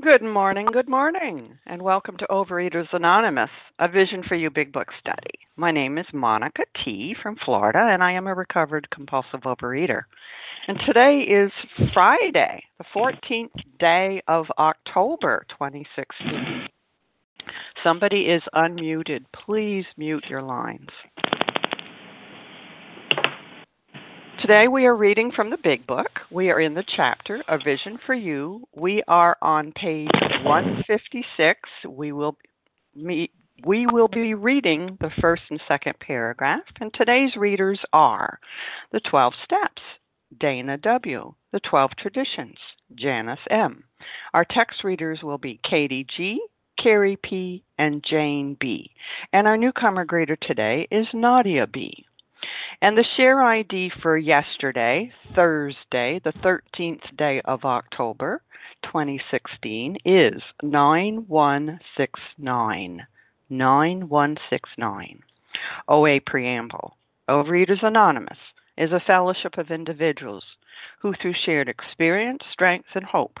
Good morning, good morning, and welcome to Overeaters Anonymous, a Vision for You Big Book study. My name is Monica T. from Florida, and I am a recovered compulsive overeater. And today is Friday, the 14th day of October 2016. Somebody is unmuted. Please mute your lines. Today we are reading from the Big Book. We are in the chapter A Vision for You. We are on page 156. We will meet we will be reading the first and second paragraph, and today's readers are The 12 Steps, Dana W., The 12 Traditions, Janice M. Our text readers will be Katie G., Carrie P., and Jane B. And our newcomer greeter today is Nadia B. And the share ID for yesterday, Thursday, the 13th day of October 2016, is 9169. 9169. OA Preamble. Overeaters Anonymous is a fellowship of individuals who, through shared experience, strength, and hope,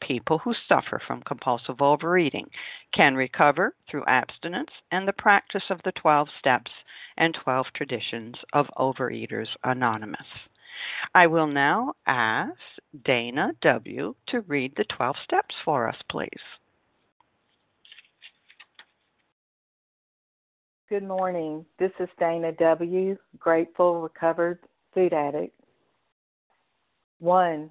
people who suffer from compulsive overeating can recover through abstinence and the practice of the 12 steps and 12 traditions of Overeaters Anonymous. I will now ask Dana W. to read the 12 steps for us, please. Good morning. This is Dana W., grateful, recovered food addict. One,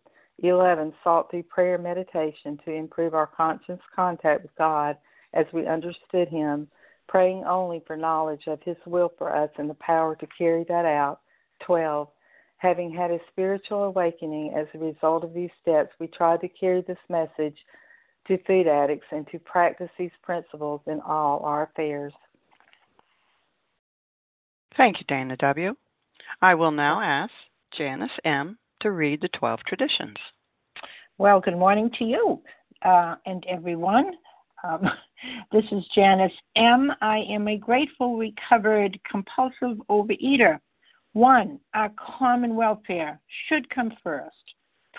11. Sought through prayer meditation to improve our conscious contact with God as we understood Him, praying only for knowledge of His will for us and the power to carry that out. 12. Having had a spiritual awakening as a result of these steps, we tried to carry this message to food addicts and to practice these principles in all our affairs. Thank you, Dana W. I will now ask Janice M to read the 12 traditions. Well, good morning to you uh, and everyone. Um, this is Janice M. I am a grateful, recovered, compulsive overeater. One, our common welfare should come first.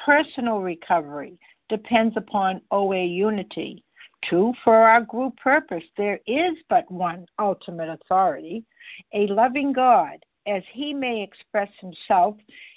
Personal recovery depends upon OA unity. Two, for our group purpose, there is but one ultimate authority, a loving God, as he may express himself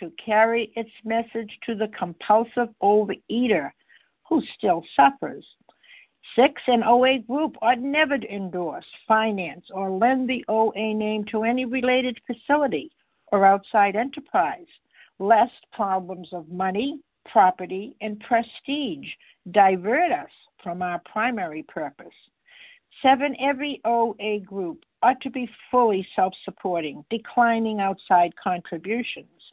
to carry its message to the compulsive overeater who still suffers. Six, an OA group ought never to endorse, finance, or lend the OA name to any related facility or outside enterprise, lest problems of money, property, and prestige divert us from our primary purpose. Seven, every OA group ought to be fully self supporting, declining outside contributions.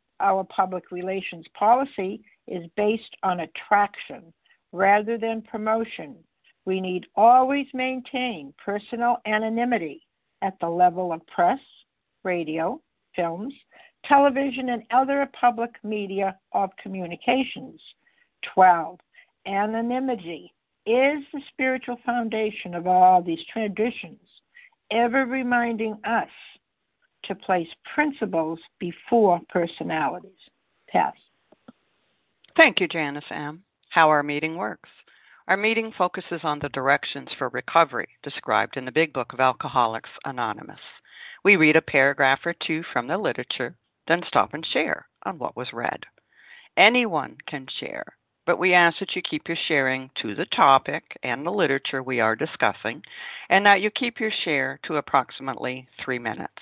Our public relations policy is based on attraction rather than promotion. We need always maintain personal anonymity at the level of press, radio, films, television, and other public media of communications. 12 anonymity is the spiritual foundation of all these traditions, ever reminding us to place principles before personalities. Thank you, Janice M. How our meeting works. Our meeting focuses on the directions for recovery described in the Big Book of Alcoholics Anonymous. We read a paragraph or two from the literature, then stop and share on what was read. Anyone can share, but we ask that you keep your sharing to the topic and the literature we are discussing, and that you keep your share to approximately three minutes.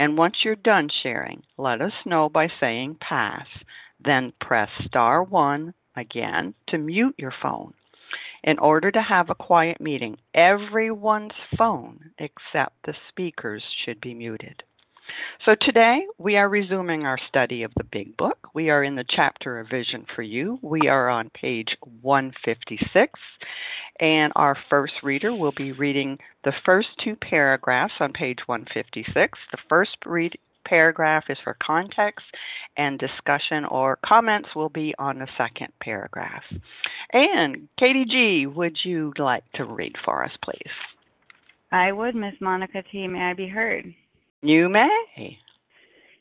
And once you're done sharing, let us know by saying pass. Then press star 1 again to mute your phone. In order to have a quiet meeting, everyone's phone except the speaker's should be muted. So today we are resuming our study of the Big Book. We are in the chapter of Vision for You. We are on page 156, and our first reader will be reading the first two paragraphs on page 156. The first read paragraph is for context, and discussion or comments will be on the second paragraph. And Katie G, would you like to read for us, please? I would, Miss Monica T. May I be heard? You may.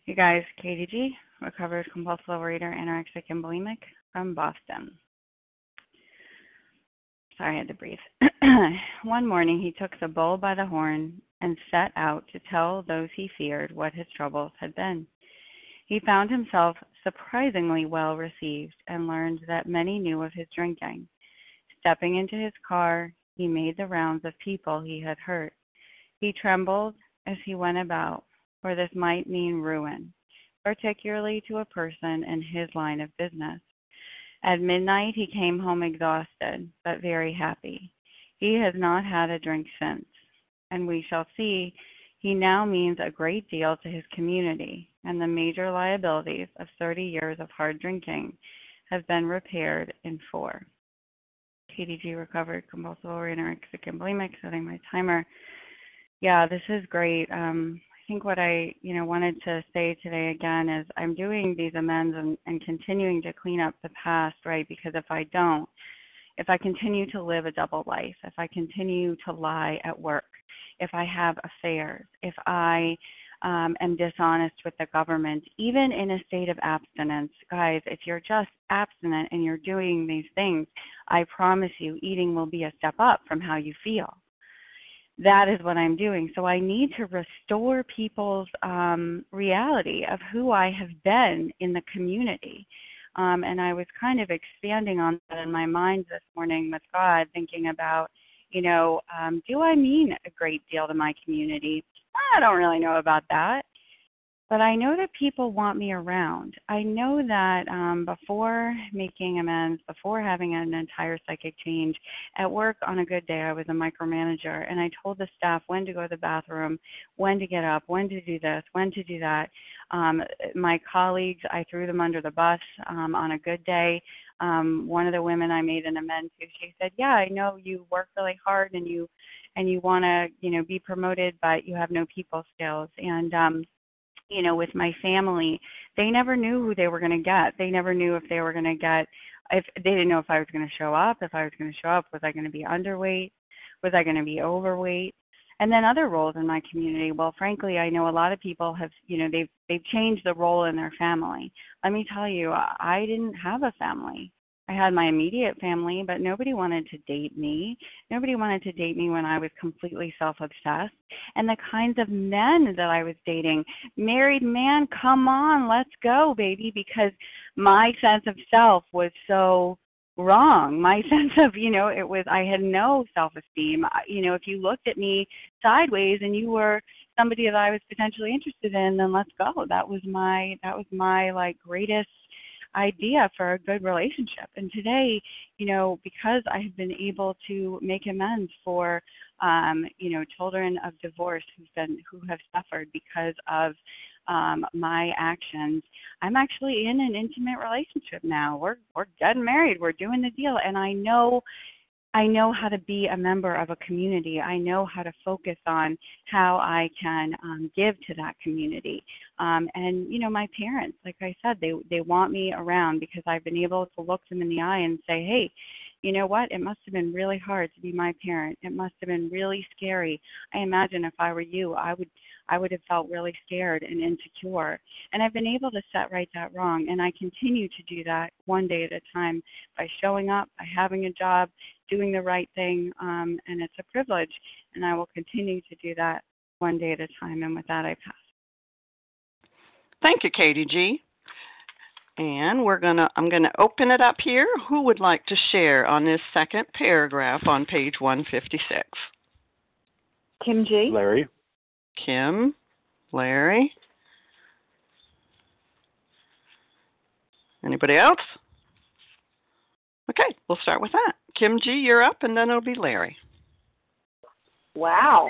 You guys, Katie G, recovered compulsive overeater, anorexic, and bulimic from Boston. Sorry, I had to breathe. One morning he took the bull by the horn and set out to tell those he feared what his troubles had been. He found himself surprisingly well received and learned that many knew of his drinking. Stepping into his car, he made the rounds of people he had hurt. He trembled as he went about, for this might mean ruin, particularly to a person in his line of business. At midnight he came home exhausted, but very happy. He has not had a drink since, and we shall see he now means a great deal to his community, and the major liabilities of 30 years of hard drinking have been repaired in four. Katie G recovered compulsive anorexic and bulimic, setting my timer yeah, this is great. Um, I think what I, you know, wanted to say today again is I'm doing these amends and, and continuing to clean up the past, right? Because if I don't, if I continue to live a double life, if I continue to lie at work, if I have affairs, if I um, am dishonest with the government, even in a state of abstinence, guys, if you're just abstinent and you're doing these things, I promise you, eating will be a step up from how you feel that is what I'm doing. So I need to restore people's um, reality of who I have been in the community. Um, and I was kind of expanding on that in my mind this morning with God, thinking about, you know, um, do I mean a great deal to my community? I don't really know about that. But I know that people want me around. I know that um, before making amends, before having an entire psychic change, at work on a good day, I was a micromanager and I told the staff when to go to the bathroom, when to get up, when to do this, when to do that. Um, my colleagues, I threw them under the bus um, on a good day. Um, one of the women I made an amends to, she said, "Yeah, I know you work really hard and you and you want to, you know, be promoted, but you have no people skills." And um, you know, with my family, they never knew who they were going to get. They never knew if they were going to get, if they didn't know if I was going to show up, if I was going to show up, was I going to be underweight, was I going to be overweight, and then other roles in my community. Well, frankly, I know a lot of people have, you know, they've they've changed the role in their family. Let me tell you, I didn't have a family. I had my immediate family, but nobody wanted to date me. Nobody wanted to date me when I was completely self obsessed. And the kinds of men that I was dating, married man, come on, let's go, baby, because my sense of self was so wrong. My sense of, you know, it was, I had no self esteem. You know, if you looked at me sideways and you were somebody that I was potentially interested in, then let's go. That was my, that was my like greatest idea for a good relationship. And today, you know, because I have been able to make amends for, um, you know, children of divorce who've been who have suffered because of um, my actions, I'm actually in an intimate relationship now. We're we're getting married. We're doing the deal, and I know I know how to be a member of a community. I know how to focus on how I can um, give to that community. Um, and you know, my parents, like I said, they they want me around because I've been able to look them in the eye and say, hey, you know what? It must have been really hard to be my parent. It must have been really scary. I imagine if I were you, I would I would have felt really scared and insecure. And I've been able to set right that wrong. And I continue to do that one day at a time by showing up, by having a job, doing the right thing. Um, and it's a privilege. And I will continue to do that one day at a time. And with that, I pass. Thank you, Katie G. And we're gonna I'm gonna open it up here. Who would like to share on this second paragraph on page 156? Kim G. Larry. Kim, Larry. Anybody else? Okay, we'll start with that. Kim G, you're up, and then it'll be Larry. Wow.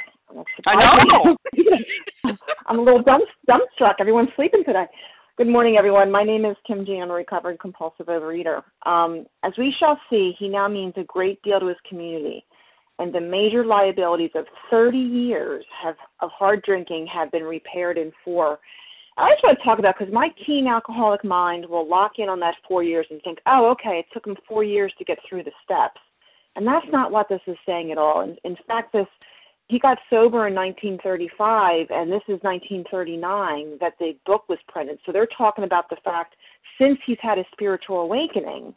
I know. I'm a little dumb, dumbstruck. Everyone's sleeping today. Good morning, everyone. My name is Kim G. I'm a recovered compulsive overeater. Um, as we shall see, he now means a great deal to his community and the major liabilities of 30 years have, of hard drinking have been repaired in four. I just want to talk about because my keen alcoholic mind will lock in on that four years and think, oh, okay, it took him four years to get through the steps, and that's not what this is saying at all. In, in fact, this he got sober in 1935, and this is 1939 that the book was printed. So they're talking about the fact since he's had a spiritual awakening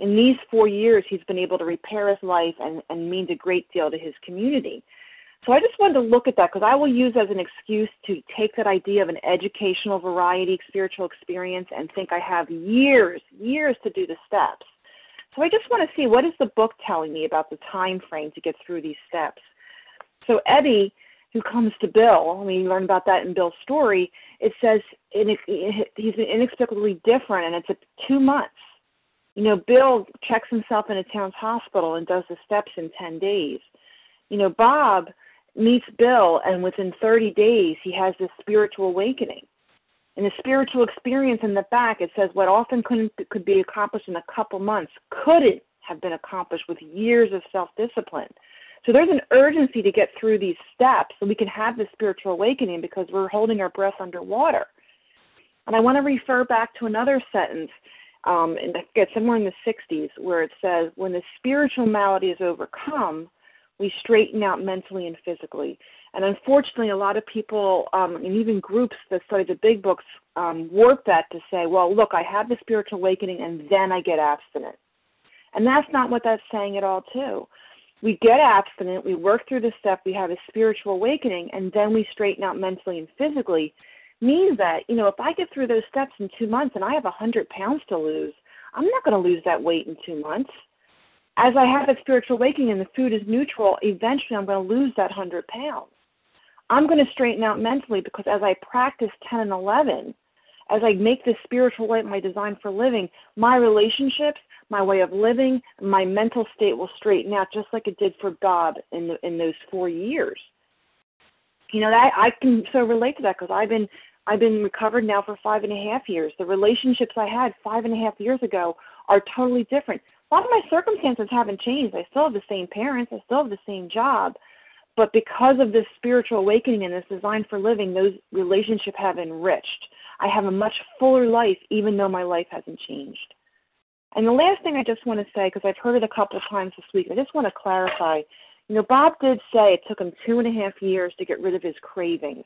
in these four years, he's been able to repair his life and, and means a great deal to his community. So I just wanted to look at that because I will use as an excuse to take that idea of an educational variety spiritual experience and think I have years, years to do the steps. So I just want to see what is the book telling me about the time frame to get through these steps. So Ebby, who comes to Bill, we learn about that in Bill's story. It says he's inexplicably different, and it's a, two months. You know, Bill checks himself in a Towns Hospital and does the steps in 10 days. You know, Bob meets Bill, and within 30 days, he has this spiritual awakening. In the spiritual experience in the back, it says what often couldn't, could be accomplished in a couple months couldn't have been accomplished with years of self discipline. So there's an urgency to get through these steps so we can have this spiritual awakening because we're holding our breath underwater. And I want to refer back to another sentence um, and I forget somewhere in the 60s where it says, when the spiritual malady is overcome, we straighten out mentally and physically. And unfortunately, a lot of people, um, and even groups that study the big books, um, warp that to say, well, look, I have the spiritual awakening and then I get abstinent. And that's not what that's saying at all, too. We get abstinent, we work through the step, we have a spiritual awakening, and then we straighten out mentally and physically means that, you know, if I get through those steps in two months and I have a 100 pounds to lose, I'm not going to lose that weight in two months. As I have that spiritual awakening and the food is neutral, eventually I'm going to lose that 100 pounds. I'm going to straighten out mentally because as I practice 10 and 11, as I make this spiritual light my design for living, my relationships, my way of living, my mental state will straighten out just like it did for Bob in the, in those four years. You know, that I can so relate to that because I've been I've been recovered now for five and a half years. The relationships I had five and a half years ago are totally different. A lot of my circumstances haven't changed. I still have the same parents. I still have the same job. But because of this spiritual awakening and this design for living, those relationships have enriched. I have a much fuller life, even though my life hasn't changed. And the last thing I just want to say, because I've heard it a couple of times this week, I just want to clarify. You know, Bob did say it took him two and a half years to get rid of his cravings.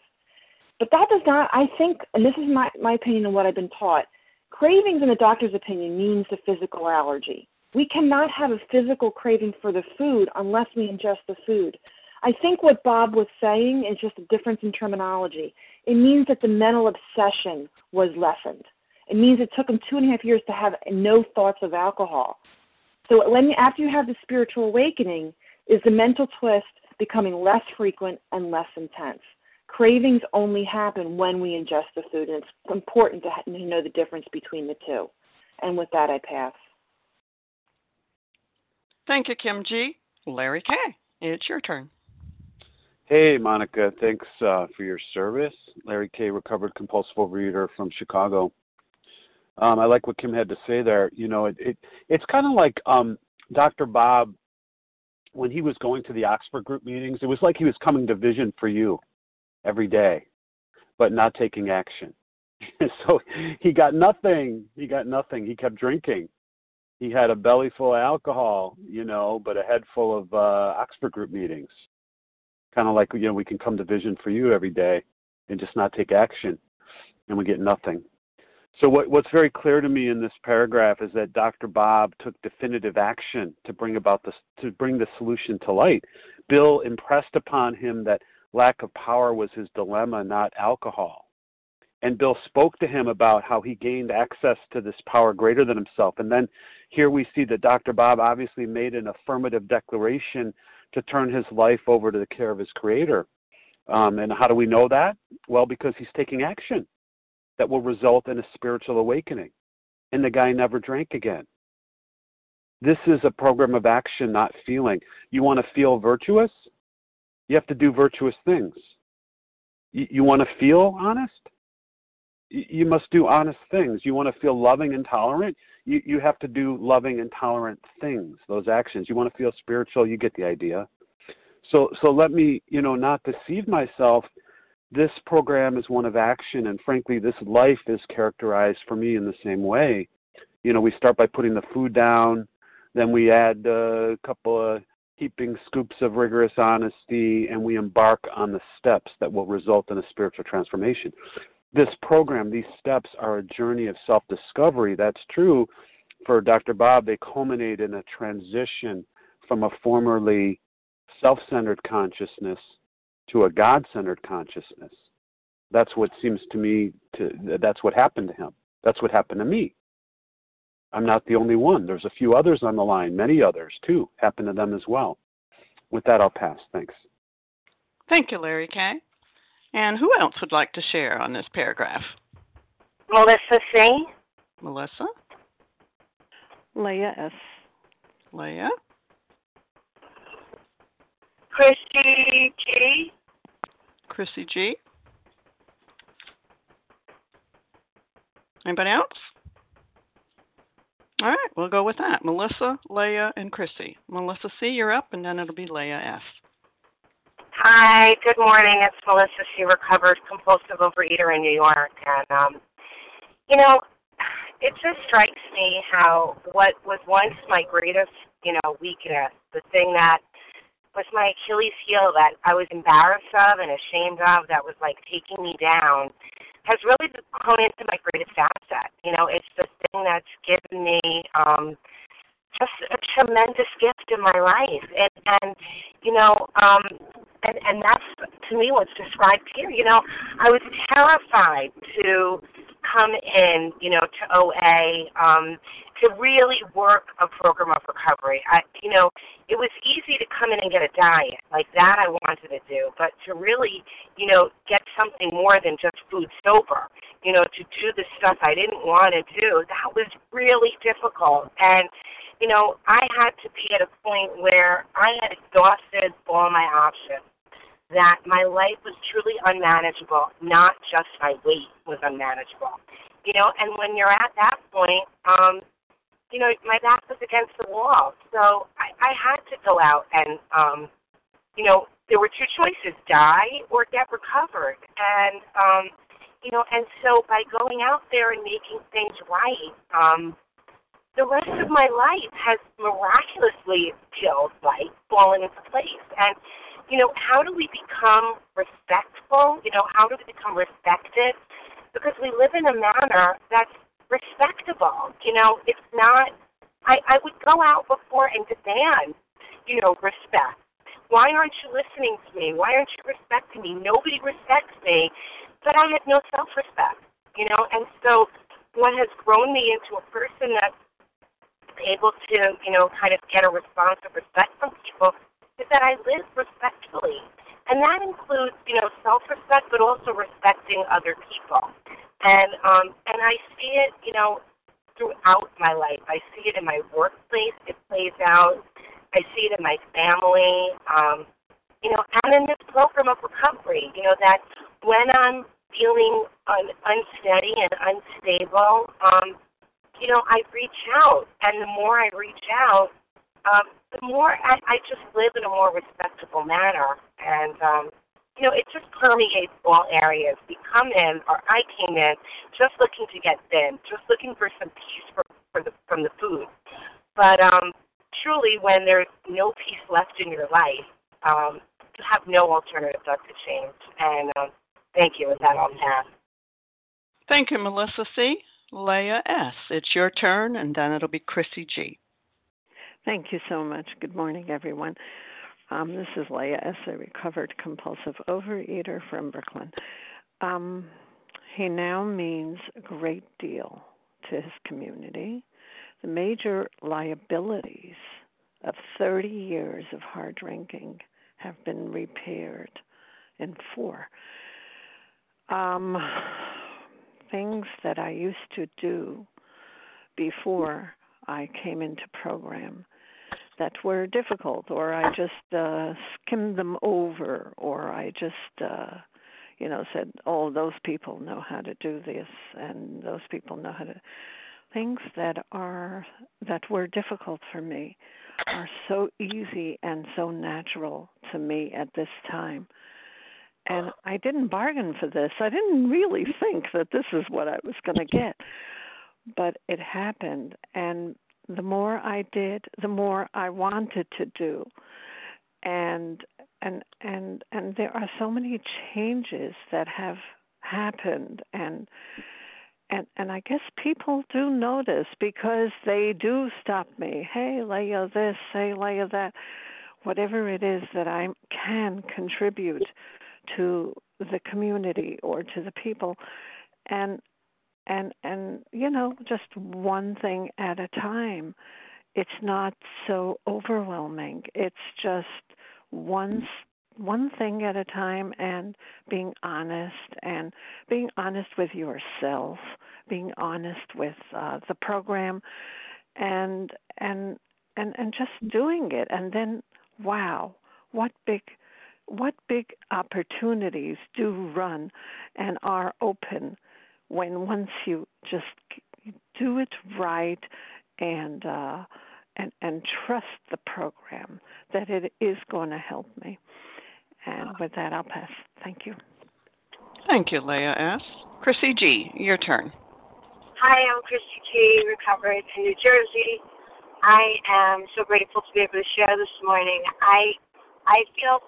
But that does not, I think, and this is my, my opinion and what I've been taught, cravings in the doctor's opinion means the physical allergy. We cannot have a physical craving for the food unless we ingest the food. I think what Bob was saying is just a difference in terminology. It means that the mental obsession was lessened. It means it took him two and a half years to have no thoughts of alcohol. So when after you have the spiritual awakening, is the mental twist becoming less frequent and less intense. Cravings only happen when we ingest the food, and it's important to know the difference between the two. And with that, I pass. Thank you, Kim G. Larry K. It's your turn. Hey, Monica. Thanks uh, for your service. Larry K., recovered compulsive overeater from Chicago. Um, I like what Kim had to say there. You know, it, it it's kind of like um, Dr. Bob when he was going to the Oxford group meetings. It was like he was coming to Vision for You every day, but not taking action. so he got nothing. He got nothing. He kept drinking. He had a belly full of alcohol, you know, but a head full of uh, Oxford group meetings. Kind of like you know we can come to vision for you every day and just not take action and we get nothing. So what, what's very clear to me in this paragraph is that dr bob took definitive action to bring about this to bring the solution to light. Bill impressed upon him that lack of power was his dilemma not alcohol. And Bill spoke to him about how he gained access to this power greater than himself. And then here we see that Dr. Bob obviously made an affirmative declaration to turn his life over to the care of his creator. Um, and how do we know that? Well, because he's taking action that will result in a spiritual awakening. And the guy never drank again. This is a program of action, not feeling. You want to feel virtuous? You have to do virtuous things. You, you want to feel honest? You must do honest things. You want to feel loving and tolerant? you, you have to do loving and tolerant things, those actions. You want to feel spiritual, you get the idea. So so let me, you know, not deceive myself. This program is one of action and frankly this life is characterized for me in the same way. You know, we start by putting the food down, then we add a couple of heaping scoops of rigorous honesty, and we embark on the steps that will result in a spiritual transformation this program, these steps are a journey of self discovery. That's true for Dr. Bob. They culminate in a transition from a formerly self centered consciousness to a God centered consciousness. That's what seems to me to that's what happened to him. That's what happened to me. I'm not the only one. There's a few others on the line, many others too, happened to them as well. With that, I'll pass. Thanks. Thank you, Larry K. And who else would like to share on this paragraph? Melissa C. Melissa. Leah S. Leah. Christy G. Chrissy G. Anybody else? All right, we'll go with that. Melissa, Leah, and Chrissy. Melissa C, you're up, and then it'll be Leah F. Hi, good morning. It's Melissa C. Recovered compulsive overeater in New York, and um, you know, it just strikes me how what was once my greatest, you know, weakness, the thing that was my Achilles heel that I was embarrassed of and ashamed of, that was like taking me down, has really grown into my greatest asset. You know, it's the thing that's given me um, just a tremendous gift in my life, and and you know, um, and and that's to me what's described here. You know, I was terrified to come in, you know, to OA, um, to really work a program of recovery. I, you know, it was easy to come in and get a diet like that. I wanted to do, but to really, you know, get something more than just food sober, you know, to do the stuff I didn't want to do, that was really difficult. And you know, I had to be at a point where I had exhausted all my options. That my life was truly unmanageable, not just my weight was unmanageable. You know, and when you're at that point, um, you know, my back was against the wall. So I, I had to go out and, um, you know, there were two choices die or get recovered. And, um, you know, and so by going out there and making things right, um, the rest of my life has miraculously feels like fallen into place. And, you know, how do we become respectful? You know, how do we become respected? Because we live in a manner that's respectable. You know, it's not. I I would go out before and demand, you know, respect. Why aren't you listening to me? Why aren't you respecting me? Nobody respects me, but I had no self-respect. You know, and so what has grown me into a person that's able to, you know, kind of get a response of respect from people is that I live respectfully. And that includes, you know, self respect but also respecting other people. And um, and I see it, you know, throughout my life. I see it in my workplace. It plays out. I see it in my family. Um, you know, and in this program of recovery. You know that when I'm feeling un- unsteady and unstable, um, you know, I reach out, and the more I reach out, um, the more I, I just live in a more respectable manner. And um, you know, it just permeates all areas. We come in, or I came in, just looking to get thin, just looking for some peace for, for the, from the food. But um, truly, when there's no peace left in your life, um, you have no alternative but to change. And um, thank you, with that, I'll pass. Thank you, Melissa C. Leah S. It's your turn, and then it'll be Chrissy G. Thank you so much. Good morning, everyone. Um, this is Leah S., a recovered compulsive overeater from Brooklyn. Um, he now means a great deal to his community. The major liabilities of 30 years of hard drinking have been repaired in four. Um, things that I used to do before I came into program that were difficult or I just uh skimmed them over or I just uh you know said oh those people know how to do this and those people know how to things that are that were difficult for me are so easy and so natural to me at this time and I didn't bargain for this. I didn't really think that this is what I was going to get. But it happened and the more I did, the more I wanted to do. And and and and there are so many changes that have happened and and and I guess people do notice because they do stop me. Hey, Leah, this. Hey, Leah, that. Whatever it is that I can contribute to the community or to the people, and and and you know just one thing at a time. It's not so overwhelming. It's just one one thing at a time and being honest and being honest with yourself being honest with uh the program and and and and just doing it. And then wow what big what big opportunities do run and are open when once you just do it right and uh, and and trust the program that it is going to help me. And with that, I'll pass. Thank you. Thank you, Leah S. Chrissy G. Your turn. Hi, I'm Chrissy G. Recovered in New Jersey. I am so grateful to be able to share this morning. I I feel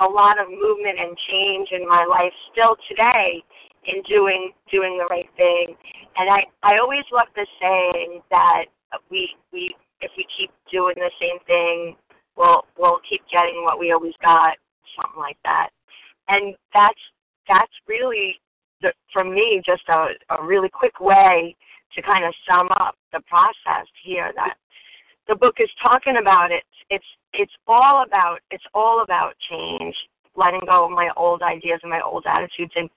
a lot of movement and change in my life still today in doing doing the right thing. And I I always love the saying that we we if we keep doing the same thing, we'll we'll keep getting what we always got, something like that. And that's that's really the, for me just a, a really quick way to kind of sum up the process here that the book is talking about it it's it's all about it's all about change letting go of my old ideas and my old attitudes and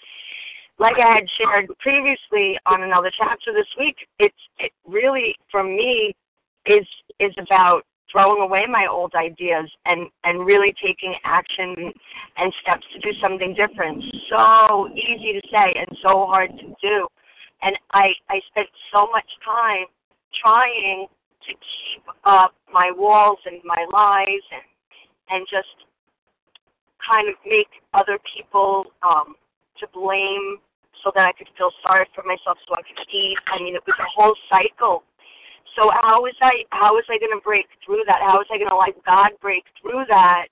like I had shared previously on another chapter this week, it's it really for me is is about throwing away my old ideas and and really taking action and steps to do something different. So easy to say and so hard to do. And I I spent so much time trying to keep up my walls and my lies and and just kind of make other people um to blame so that I could feel sorry for myself so I could eat. I mean, it was a whole cycle. So how was I how was I going to break through that? How was I going to let God break through that?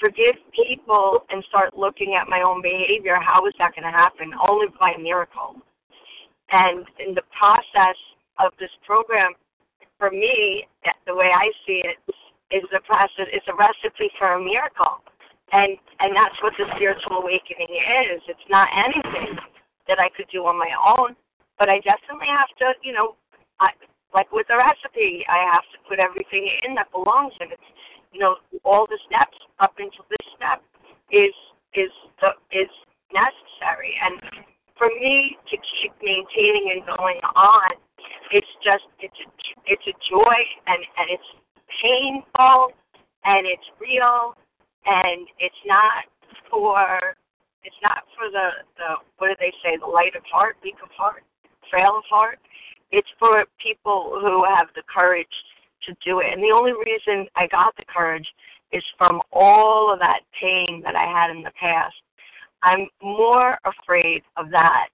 Forgive people and start looking at my own behavior. How was that going to happen? Only by miracle. And in the process of this program, for me, the way I see it, is a process. It's a recipe for a miracle and and that's what the spiritual awakening is. It's not anything that I could do on my own, but I definitely have to, you know, I, like with the recipe, I have to put everything in that belongs in it. You know, all the steps up until this step is is the is necessary, and for me to keep maintaining and going on, it's just it's a, it's a joy and and it's painful and it's real and it's not for it's not for the the what do they say the light of heart, weak of heart, frail of heart. It's for people who have the courage to do it. And the only reason I got the courage is from all of that pain that I had in the past. I'm more afraid of that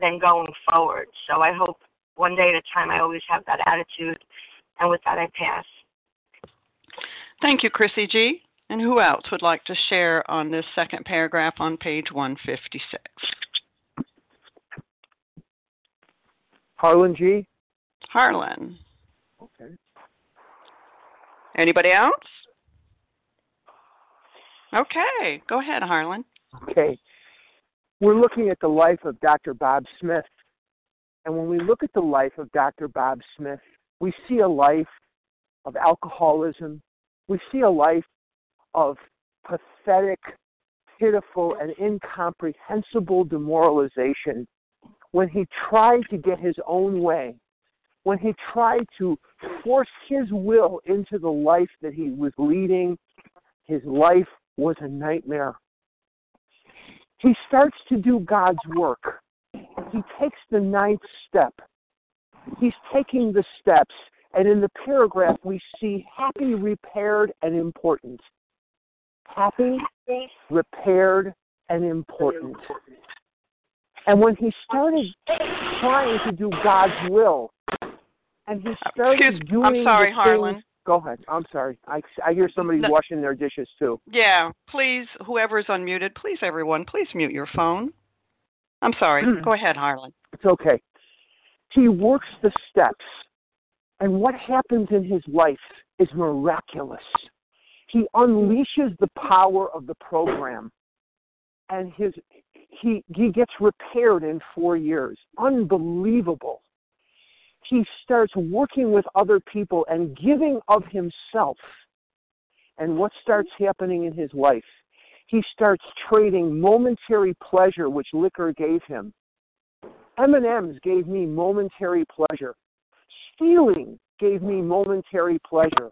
than going forward. So I hope one day at a time I always have that attitude. And with that, I pass. Thank you, Chrissy G. And who else would like to share on this second paragraph on page 156? Harlan G. Harlan. Okay. Anybody else? Okay, go ahead, Harlan. Okay. We're looking at the life of Dr. Bob Smith. And when we look at the life of Dr. Bob Smith, we see a life of alcoholism. We see a life of pathetic, pitiful, and incomprehensible demoralization when he tried to get his own way, when he tried to force his will into the life that he was leading, his life was a nightmare. He starts to do God's work. He takes the ninth step. He's taking the steps, and in the paragraph, we see happy, repaired, and important happy, repaired, and important. And when he started trying to do God's will, and he uh, started Excuse, doing I'm sorry, Harlan. Things, go ahead. I'm sorry. I, I hear somebody No. washing their dishes too. Yeah, please, whoever is unmuted, please, everyone, please mute your phone. I'm sorry. Hmm. go ahead, Harlan. It's okay. He works the steps, and what happens in his life is miraculous. He unleashes the power of the program, and his he he gets repaired in four years. Unbelievable. He starts working with other people and giving of himself. And what starts happening in his life? He starts trading momentary pleasure, which liquor gave him. M&Ms gave me momentary pleasure. Stealing gave me momentary pleasure.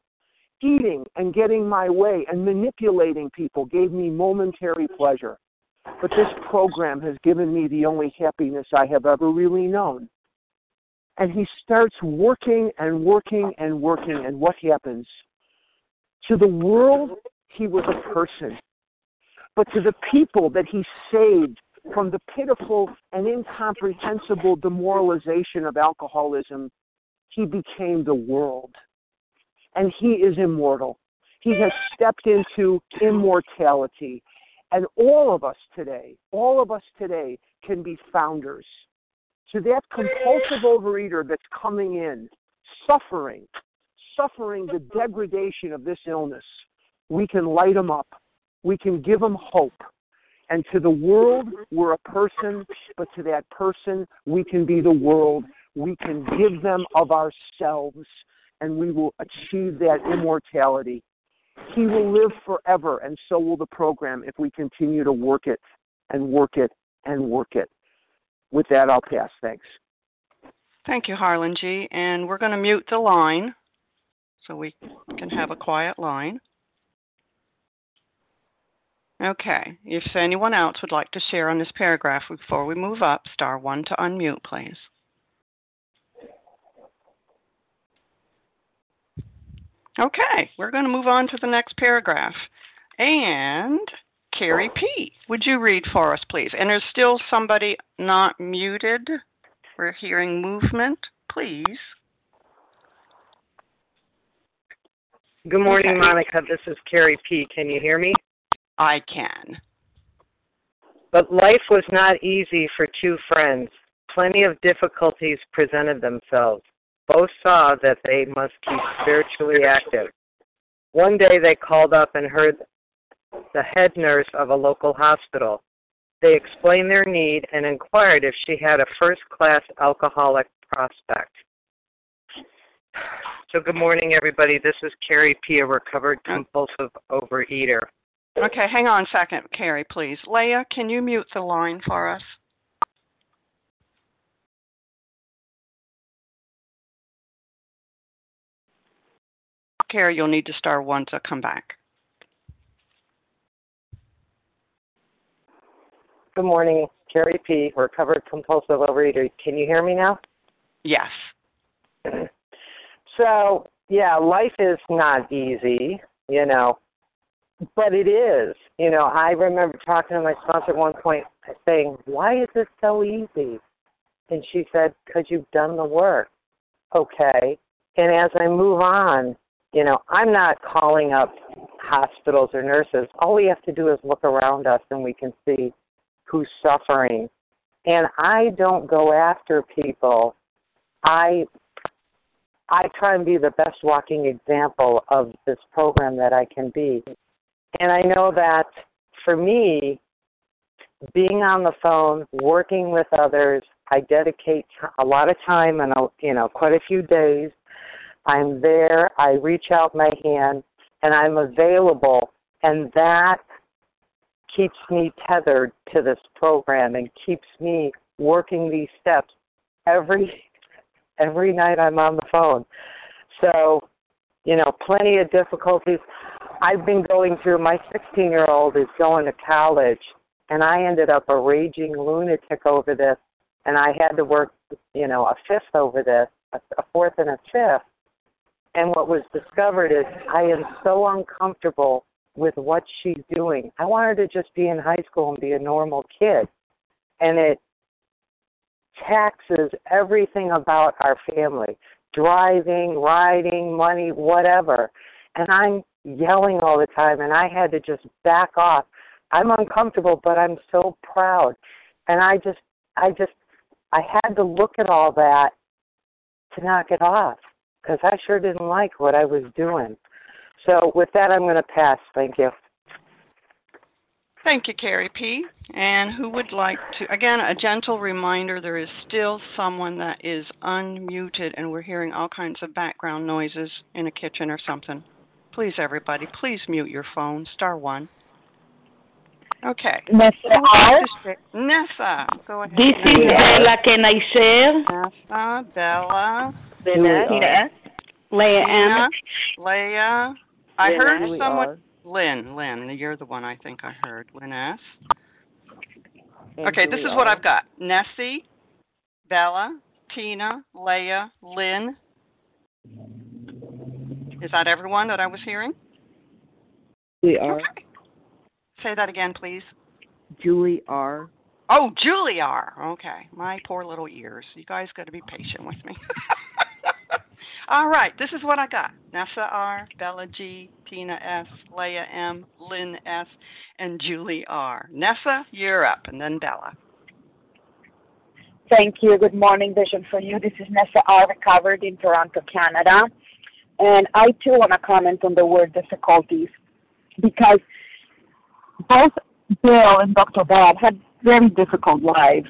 Eating and getting my way and manipulating people gave me momentary pleasure. But this program has given me the only happiness I have ever really known. And he starts working and working and working, and what happens? To the world, he was a person. But to the people that he saved from the pitiful and incomprehensible demoralization of alcoholism, he became the world. And he is immortal. He has stepped into immortality. And all of us today, all of us today can be founders. To that compulsive overeater that's coming in, suffering, suffering the degradation of this illness, we can light them up. We can give them hope. And to the world, we're a person, but to that person, we can be the world. we can give them of ourselves and we will achieve that immortality. He will live forever, and so will the program if we continue to work it and work it and work it. With that, I'll pass. Thanks. Thank you, Harlan G. And we're going to mute the line so we can have a quiet line. Okay. If anyone else would like to share on this paragraph before we move up, star one to unmute, please. Okay, we're going to move on to the next paragraph. And Carrie P., would you read for us, please? And there's still somebody not muted. We're hearing movement. Please. Good morning, Okay. Monica. This is Carrie P. Can you hear me? I can. But life was not easy for two friends. Plenty of difficulties presented themselves. Both saw that they must keep spiritually active. One day they called up and heard the head nurse of a local hospital. They explained their need and inquired if she had a first class alcoholic prospect. So, good morning, everybody. This is Carrie P., a recovered compulsive overeater. Okay, hang on a second, Carrie, please. Leah, can you mute the line for us? Carrie, you'll need to star one to come back. Good morning, Carrie P., recovered compulsive overeater. Can you hear me now? Yes. So, yeah, life is not easy, you know, but it is. You know, I remember talking to my sponsor at one point saying, Why is this so easy? And she said, Because you've done the work. Okay. And as I move on, you know, I'm not calling up hospitals or nurses. All we have to do is look around us and we can see who's suffering. And I don't go after people. I I try and be the best walking example of this program that I can be. And I know that for me, being on the phone, working with others, I dedicate a lot of time and you know quite a few days. I'm there. I reach out my hand, and I'm available, and that keeps me tethered to this program and keeps me working these steps every every night I'm on the phone. So, you know, plenty of difficulties. I've been going through my 16 year old is going to college, and I ended up a raging lunatic over this, and I had to work, you know, a fifth over this, a, fourth and a fifth. And what was discovered is I am so uncomfortable with what she's doing. I want her to just be in high school and be a normal kid. And it taxes everything about our family driving, riding, money, whatever. And I'm yelling all the time, and I had to just back off. I'm uncomfortable, but I'm so proud. And I just, I just, I had to look at all that to knock it off because I sure didn't like what I was doing. So with that, I'm going to pass. Thank you. Thank you, Carrie P. And who would like to, again, a gentle reminder there is still someone that is unmuted and we're hearing all kinds of background noises in a kitchen or something. Please, everybody, please mute your phone. Star one. Okay. Nessa Who would R. like to share- Nessa, go ahead. This is Bella. Can I share? Nessa, Bella, Tina S. Leah M. Leah. I Lynn heard S. someone. Lynn, Lynn, you're the one I think I heard. Lynn S. Okay, this is what I've got. Nessie, Bella, Tina, Leah, Lynn. Is that everyone that I was hearing? Julie R. Okay. Say that again, please. Julie R. Oh, Julie R. Okay, my poor little ears. You guys got to be patient with me. All right, this is what I got. Nessa R, Bella G, Tina S, Leah M, Lynn S, and Julie R. Nessa, you're up, and then Bella. Thank you. Good morning, Vision for You. This is Nessa R. Recovered in Toronto, Canada. And I too want to comment on the word difficulties because both Bill and Dr. Bob had very difficult lives.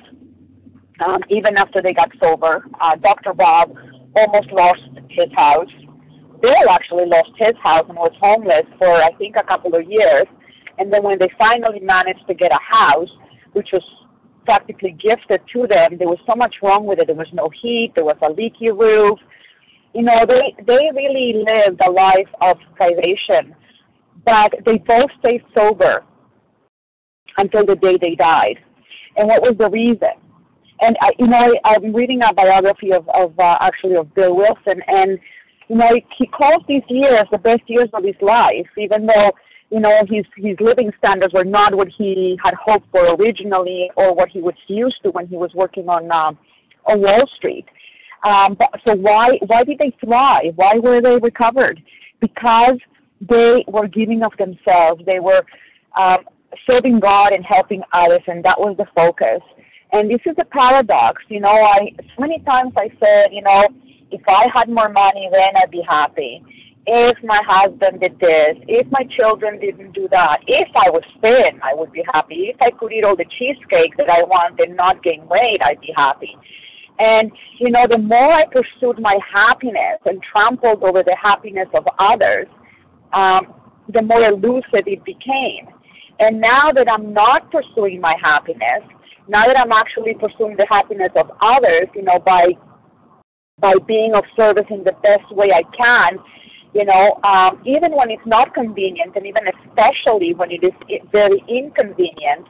um, even after they got sober. Uh, Dr. Bob almost lost his house. Bill actually lost his house and was homeless for, I think, a couple of years. And then when they finally managed to get a house, which was practically gifted to them, there was so much wrong with it. There was no heat, there was a leaky roof. You know, they, they really lived a life of privation. But they both stayed sober until the day they died. And what was the reason? And I, you know, I, I'm reading a biography of, of uh, actually of Bill Wilson, and you know, he calls these years the best years of his life, even though you know his his living standards were not what he had hoped for originally, or what he was used to when he was working on um, on Wall Street. Um, but, so why why did they thrive? Why were they recovered? Because they were giving of themselves. They were um, serving God and helping others, and that was the focus. And this is a paradox, you know. I so many times I said, you know, if I had more money, then I'd be happy. If my husband did this, if my children didn't do that, if I was thin, I would be happy. If I could eat all the cheesecake that I want and not gain weight, I'd be happy. And, you know, the more I pursued my happiness and trampled over the happiness of others, um, the more elusive it became. And now that I'm not pursuing my happiness, now that I'm actually pursuing the happiness of others, you know, by by being of service in the best way I can, you know, um, even when it's not convenient, and even especially when it is very inconvenient,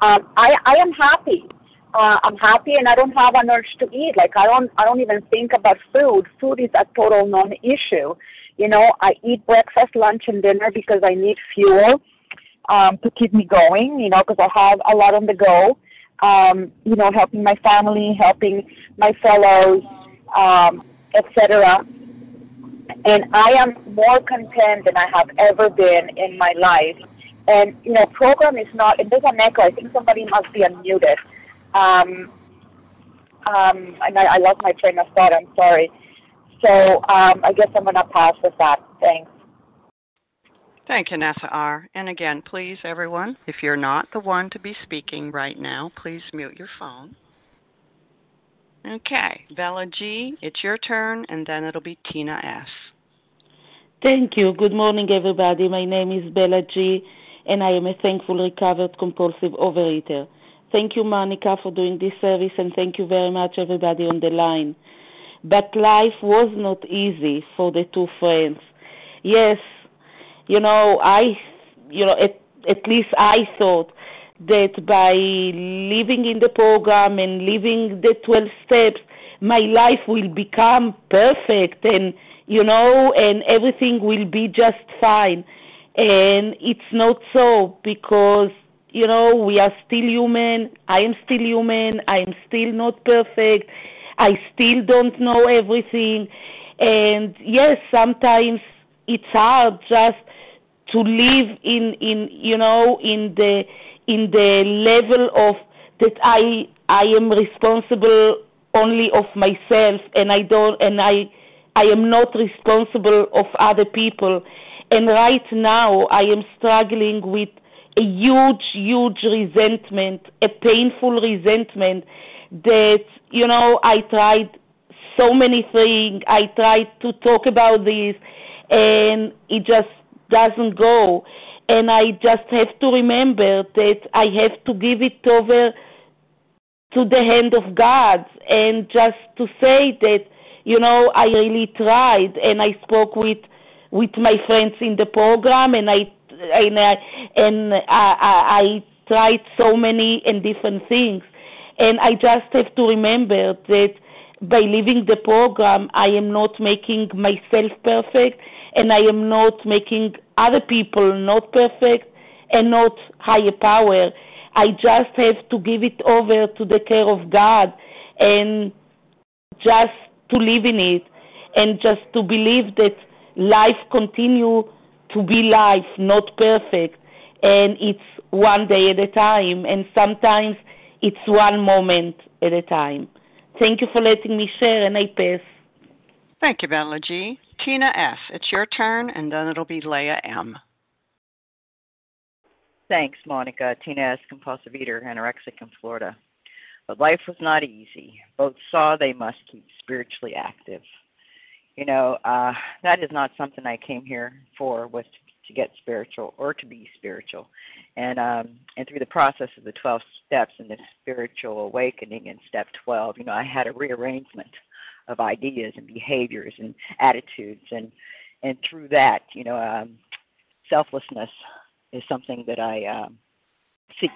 um, I I am happy. Uh, I'm happy, and I don't have an urge to eat. Like I don't I don't even think about food. Food is a total non-issue. You know, I eat breakfast, lunch, and dinner because I need fuel um, to keep me going, you know, because I have a lot on the go. Um, you know, helping my family, helping my fellows, um, etc. And I am more content than I have ever been in my life. And you know, program is not. There's an echo. I think somebody must be unmuted. Um, um, and I, I lost my train of thought. I'm sorry. So um, I guess I'm gonna pass with that. Thanks. Thank you, Nessa R. And again, please, everyone, if you're not the one to be speaking right now, please mute your phone. Okay, Bella G, it's your turn, and then it'll be Tina S. Thank you. Good morning, everybody. My name is Bella G, and I am a thankful recovered compulsive overeater. Thank you, Monica, for doing this service, and thank you very much, everybody on the line. But life was not easy for the two friends. Yes, you know, I, you know, at, at least I thought that by living in the program and living the 12 steps, my life will become perfect and, you know, and everything will be just fine. And it's not so because, you know, we are still human. I am still human. I am still not perfect. I still don't know everything. And yes, sometimes it's hard just to live in in you know in the in the level of that I I am responsible only of myself and I don't and I I am not responsible of other people and right now I am struggling with a huge huge resentment a painful resentment that you know I tried so many things I tried to talk about this and it just doesn't go. And I just have to remember that I have to give it over to the hand of God and just to say that, you know, I really tried and I spoke with with my friends in the program and I and I and I, I, I tried so many and different things. And I just have to remember that by leaving the program, I am not making myself perfect and I am not making other people not perfect and not higher power. I just have to give it over to the care of God and just to live in it and just to believe that life continue to be life, not perfect, and it's one day at a time, and sometimes it's one moment at a time. Thank you for letting me share, and I pass. Thank you, Bella G. Tina S., it's your turn, and then it'll be Leah M. Thanks, Monica. Tina S., compulsive eater, anorexic in Florida. but life was not easy. Both saw they must keep spiritually active. You know, uh, that is not something I came here for was to, to get spiritual or to be spiritual. And um, and through the process of the 12 steps and the spiritual awakening in step 12, you know, I had a rearrangement of ideas and behaviors and attitudes and and through that, you know, um, selflessness is something that I um, seek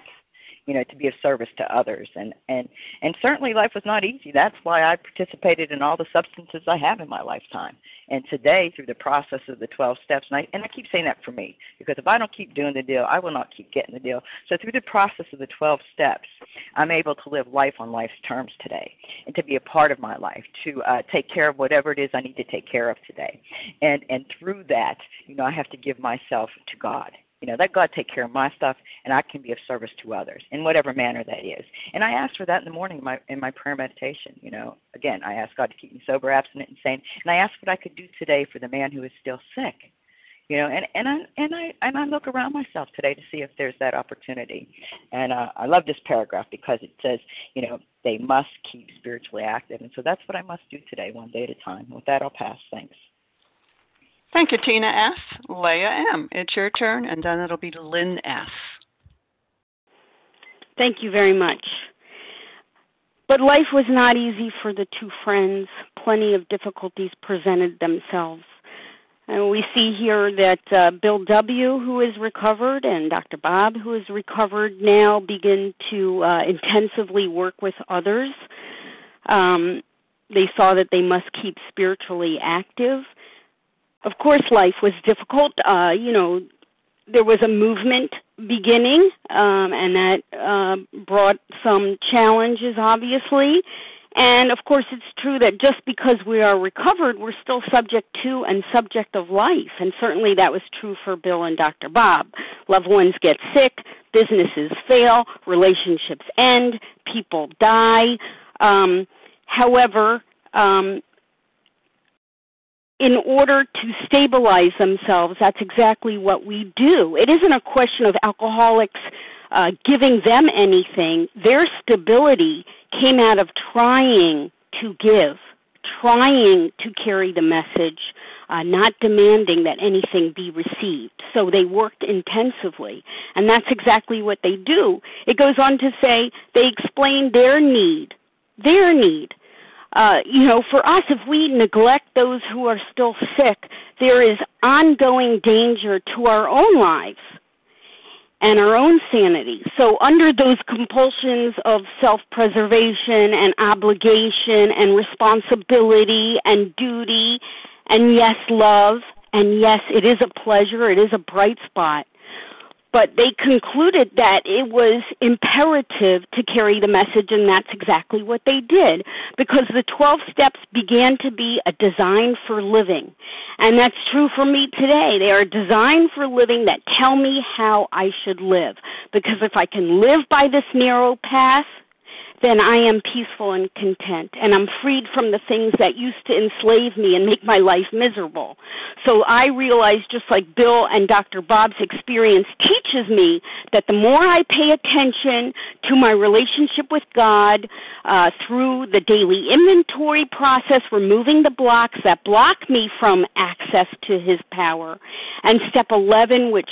you know to be of service to others. And and and certainly life was not easy. That's why i participated in all the substances i have in my lifetime. And today through the process of the 12 steps and i and i keep saying that for me because if i don't keep doing the deal i will not keep getting the deal. So through the process of the 12 steps i'm able to live life on life's terms today and to be a part of my life to uh take care of whatever it is i need to take care of today. And and through that you know i have to give myself to god you know, let God take care of my stuff, and I can be of service to others in whatever manner that is. And I asked for that in the morning in my in my prayer meditation. You know, again, I asked God to keep me sober, abstinent, and sane, and I asked what I could do today for the man who is still sick. You know, and and I and I and I look around myself today to see if there's that opportunity. And uh, I love this paragraph because it says, you know, they must keep spiritually active, and so that's what I must do today, one day at a time. With that, I'll pass. Thanks. Thank you, Tina S. Leah M. It's your turn, and then it'll be Lynn S. Thank you very much. But life was not easy for the two friends. Plenty of difficulties presented themselves. And we see here that uh, Bill W., who is recovered, and Dr. Bob, who is recovered, now begin to uh, intensively work with others. Um, they saw that they must keep spiritually active of course, life was difficult. Uh, you know, there was a movement beginning, um, and that uh, brought some challenges, obviously. And of course, it's true that just because we are recovered, we're still subject to and subject of life. And certainly that was true for Bill and Dr. Bob. Loved ones get sick, businesses fail, relationships end, people die. Um, however, um, in order to stabilize themselves, that's exactly what we do. It isn't a question of alcoholics uh, giving them anything. Their stability came out of trying to give, trying to carry the message, uh, not demanding that anything be received. So they worked intensively. And that's exactly what they do. It goes on to say they explain their need, their need uh, you know, for us, if we neglect those who are still sick, there is ongoing danger to our own lives and our own sanity. So, under those compulsions of self preservation and obligation and responsibility and duty, and yes, love, and yes, it is a pleasure, it is a bright spot but they concluded that it was imperative to carry the message, and that's exactly what they did because the 12 steps began to be a design for living. And that's true for me today. They are designed for living that tell me how I should live. Because if I can live by this narrow path, then I am peaceful and content, and I'm freed from the things that used to enslave me and make my life miserable. So I realize, just like Bill and Dr. Bob's experience teaches me, that the more I pay attention to my relationship with God uh, through the daily inventory process, removing the blocks that block me from access to His power, and step 11, which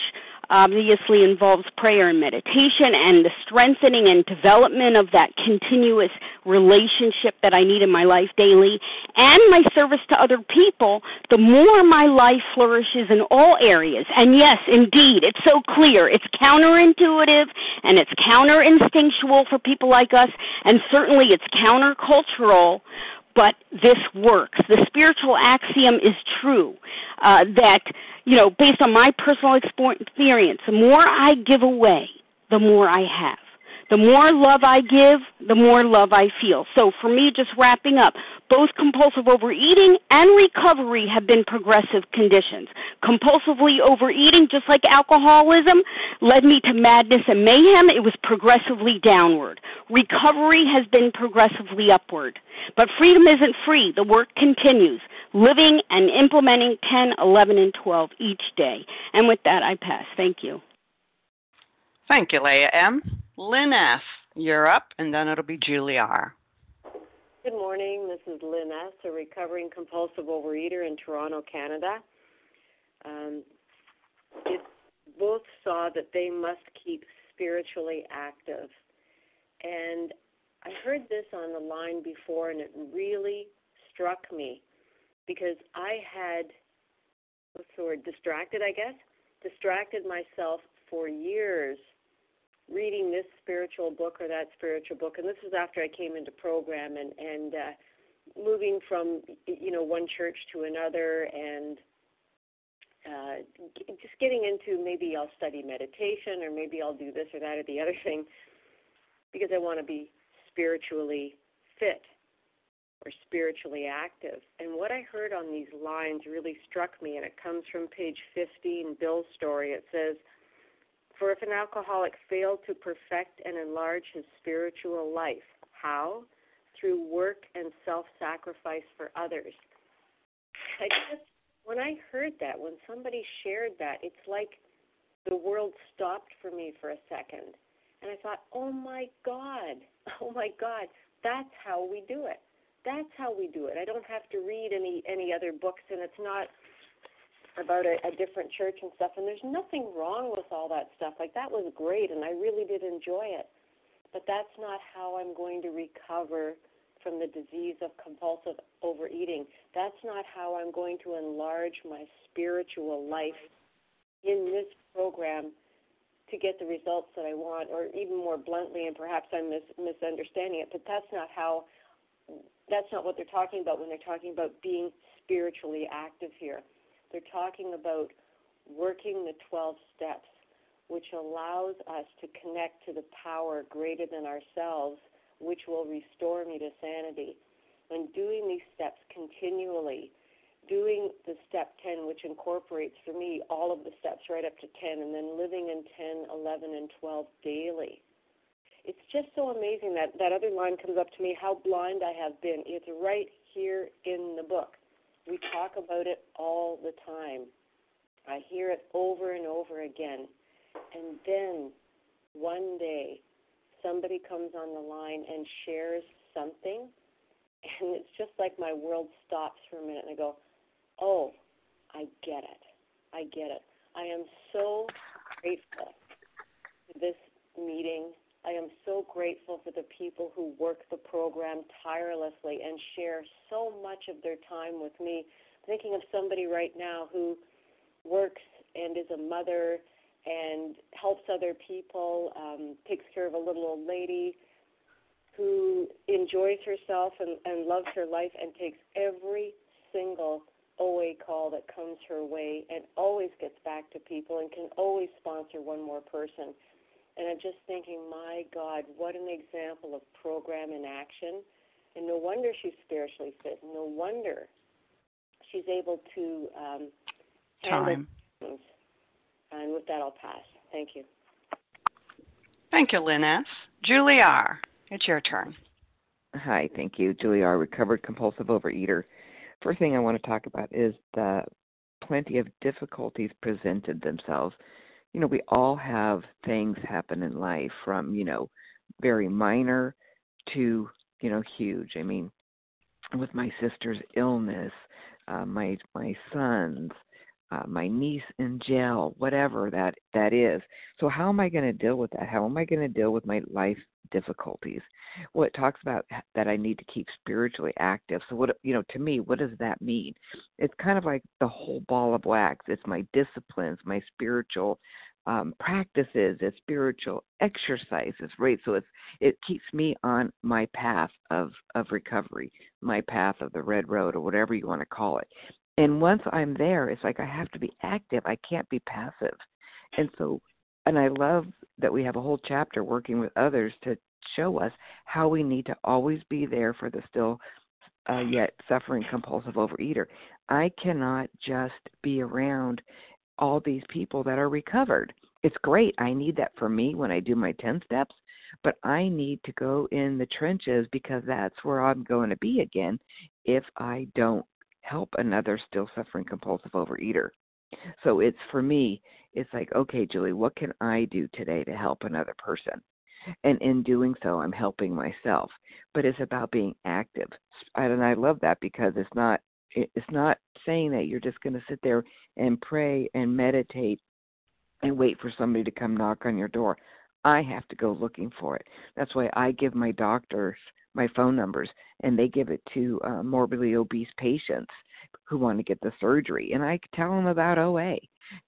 obviously involves prayer and meditation and the strengthening and development of that continuous relationship that I need in my life daily and my service to other people, the more my life flourishes in all areas. And yes, indeed, it's so clear. It's counterintuitive and it's counterinstinctual for people like us, and certainly it's countercultural but this works. The spiritual axiom is true uh, that you know, based on my personal experience, the more I give away, the more I have. The more love I give, the more love I feel. So for me, just wrapping up, both compulsive overeating and recovery have been progressive conditions. Compulsively overeating, just like alcoholism, led me to madness and mayhem. It was progressively downward. Recovery has been progressively upward. But freedom isn't free. The work continues living and implementing 10, 11, and 12 each day. And with that, I pass. Thank you. Thank you, Leah M. Lynn S., you're up, and then it'll be Julie R. Good morning. This is Lynn S., a recovering compulsive overeater in Toronto, Canada. Um, it, both saw that they must keep spiritually active. And I heard this on the line before, and it really struck me because I had, what's the word, distracted, I guess, distracted myself for years reading this spiritual book or that spiritual book. And this was after I came into program and, and uh, moving from, you know, one church to another and uh, just getting into maybe I'll study meditation or maybe I'll do this or that or the other thing because I want to be spiritually fit or spiritually active. And what I heard on these lines really struck me, and it comes from page 15, Bill's story. It says, For if an alcoholic failed to perfect and enlarge his spiritual life, how? Through work and self sacrifice for others. I just, when I heard that, when somebody shared that, it's like the world stopped for me for a second. And I thought, oh my God, oh my God, that's how we do it that's how we do it. I don't have to read any any other books, and it's not about a, a different church and stuff. And there's nothing wrong with all that stuff. Like that was great, and I really did enjoy it. But that's not how I'm going to recover from the disease of compulsive overeating. That's not how I'm going to enlarge my spiritual life in this program to get the results that I want, or even more bluntly, and perhaps I'm mis- misunderstanding it, but that's not how that's not what they're talking about when they're talking about being spiritually active here. They're talking about working the 12 steps, which allows us to connect to the power greater than ourselves, which will restore me to sanity. And doing these steps continually, doing the step 10, which incorporates for me all of the steps right up to 10, and then living in 10, 11, and 12 daily it's just so amazing that that other line comes up to me how blind I have been. It's right here in the book. We talk about it all the time. I hear it over and over again. And then one day somebody comes on the line and shares something and it's just like my world stops for a minute and I go, "Oh, I get it. I get it. I am so grateful for this meeting I am so grateful for the people who work the program tirelessly and share so much of their time with me. Thinking of somebody right now who works and is a mother and helps other people, um, takes care of a little old lady who enjoys herself and, and loves her life and takes every single OA call that comes her way and always gets back to people and can always sponsor one more person. And I'm just thinking, my God, what an example of program in action. And no wonder she's spiritually fit. No wonder she's able to um, Time. things. And with that, I'll pass. Thank you. Thank you, Lynn S. Julie R., it's your turn. Hi, thank you. Julie R., recovered compulsive overeater. First thing I want to talk about is the plenty of difficulties presented themselves you know, we all have things happen in life from, you know, very minor to, you know, huge. I mean, with my sister's illness, uh, my my son's, uh, my niece in jail, whatever that that is. So how am I going to deal with that? How am I going to deal with my life difficulties? Well, it talks about that I need to keep spiritually active. So what you know, to me, what does that mean? It's kind of like the whole ball of wax. It's my disciplines, my spiritual um, practices, it's spiritual exercises, right? So it's it keeps me on my path of of recovery, my path of the red road, or whatever you want to call it. And once I'm there, it's like I have to be active. I can't be passive. And so, and I love that we have a whole chapter working with others to show us how we need to always be there for the still uh, yet suffering compulsive overeater. I cannot just be around all these people that are recovered. It's great. I need that for me when I do my 10 steps, but I need to go in the trenches because that's where I'm going to be again if I don't help another still suffering compulsive overeater. So it's for me, it's like, okay, Julie, what can I do today to help another person? And in doing so, I'm helping myself. But it's about being active. And I love that because it's not it's not saying that you're just going to sit there and pray and meditate and wait for somebody to come knock on your door. I have to go looking for it. That's why I give my doctors my phone numbers and they give it to uh, morbidly obese patients who want to get the surgery and I tell them about OA.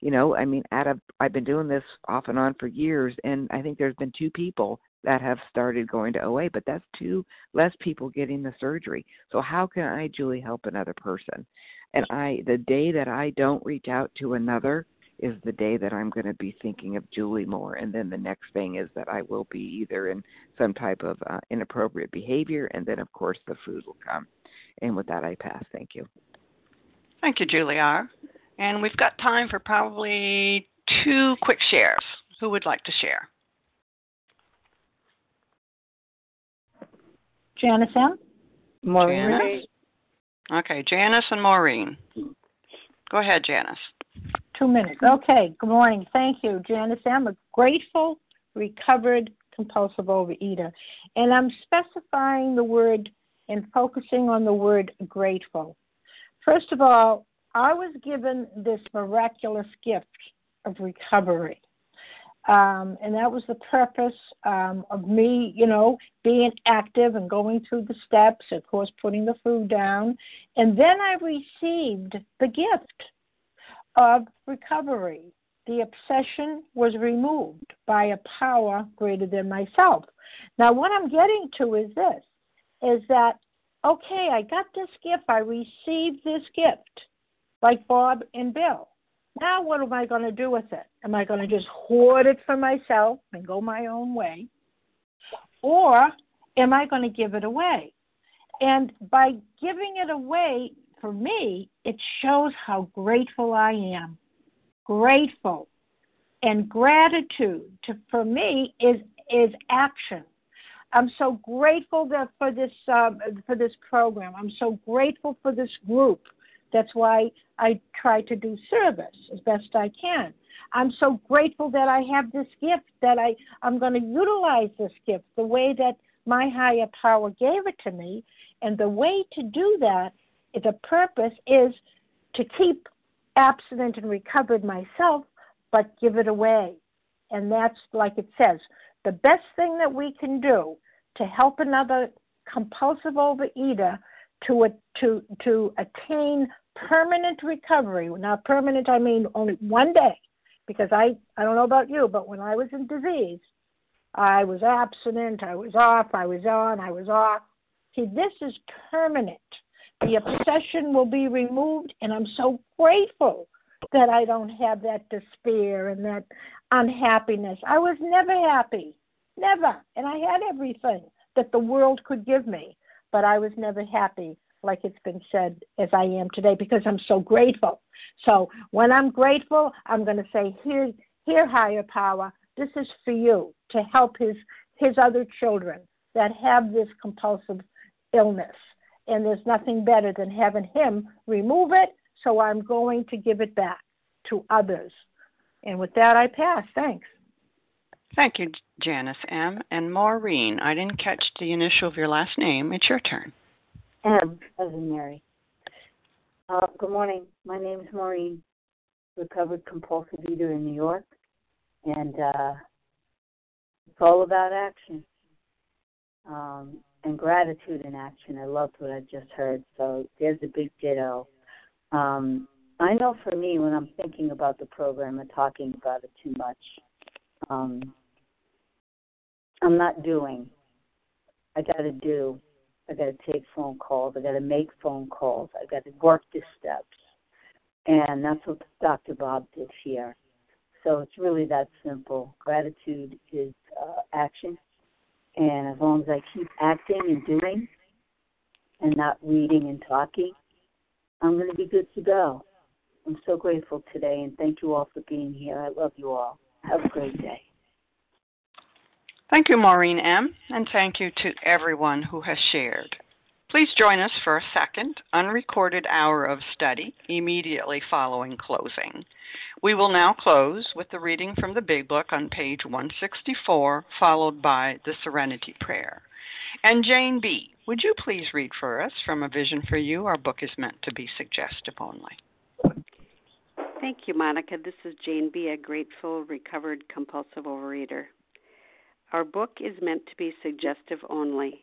You know, I mean, out of I've been doing this off and on for years and I think there's been two people that have started going to OA, but that's two less people getting the surgery. So how can I, Julie, help another person? And I the day that I don't reach out to another is the day that I'm going to be thinking of Julie more. And then the next thing is that I will be either in some type of uh, inappropriate behavior, and then, of course, the food will come. And with that, I pass. Thank you. Thank you, Julie R. And we've got time for probably two quick shares. Who would like to share? Janice M. Maureen. Janice. Okay, Janice and Maureen. Go ahead, Janice. Two minutes. Okay. Good morning. Thank you, Janice. I'm a grateful, recovered compulsive overeater. And I'm specifying the word and focusing on the word grateful. First of all, I was given this miraculous gift of recovery. Um, and that was the purpose um, of me, you know, being active and going through the steps, of course, putting the food down. And then I received the gift of recovery. The obsession was removed by a power greater than myself. Now, what I'm getting to is this is that, okay, I got this gift, I received this gift, like Bob and Bill. Now, what am I going to do with it? Am I going to just hoard it for myself and go my own way? Or am I going to give it away? And by giving it away, for me, it shows how grateful I am. Grateful. And gratitude to, for me is is action. I'm so grateful that for this um, for this program. I'm so grateful for this group. That's why I try to do service as best I can. I'm so grateful that I have this gift that I I'm going to utilize this gift the way that my higher power gave it to me, and the way to do that the purpose is to keep abstinent and recovered myself, but give it away. And that's like it says the best thing that we can do to help another compulsive overeater to, to, to attain permanent recovery. Now, permanent, I mean only one day, because I, I don't know about you, but when I was in disease, I was abstinent, I was off, I was on, I was off. See, this is permanent. The obsession will be removed, and I'm so grateful that I don't have that despair and that unhappiness. I was never happy, never. And I had everything that the world could give me, but I was never happy, like it's been said, as I am today, because I'm so grateful. So when I'm grateful, I'm going to say, here, here, higher power, this is for you to help his his other children that have this compulsive illness and there's nothing better than having him remove it, so I'm going to give it back to others. And with that, I pass. Thanks. Thank you, Janice M. And Maureen, I didn't catch the initial of your last name. It's your turn. M, as in Mary. Uh, good morning. My name is Maureen, recovered compulsive eater in New York. And uh, it's all about action. Um, and gratitude in action. I loved what I just heard. So there's a big ditto. Um, I know for me, when I'm thinking about the program and talking about it too much, um, I'm not doing. I got to do. I got to take phone calls. I got to make phone calls. I got to work the steps. And that's what Dr. Bob did here. So it's really that simple. Gratitude is uh, action and as long as I keep acting and doing and not reading and talking, I'm going to be good to go. I'm so grateful today, and thank you all for being here. I love you all. Have a great day. Thank you, Maureen M., and thank you to everyone who has shared. Please join us for a second, unrecorded hour of study immediately following closing. We will now close with the reading from the Big Book on page 164, followed by the Serenity Prayer. And Jane B., would you please read for us from A Vision for You? Our book is meant to be suggestive only. Thank you, Monica. This is Jane B., a grateful, recovered, compulsive overeater. Our book is meant to be suggestive only.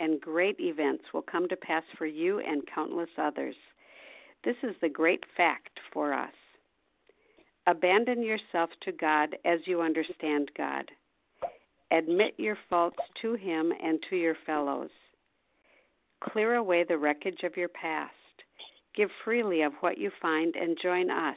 and great events will come to pass for you and countless others. This is the great fact for us. Abandon yourself to God as you understand God. Admit your faults to Him and to your fellows. Clear away the wreckage of your past. Give freely of what you find and join us.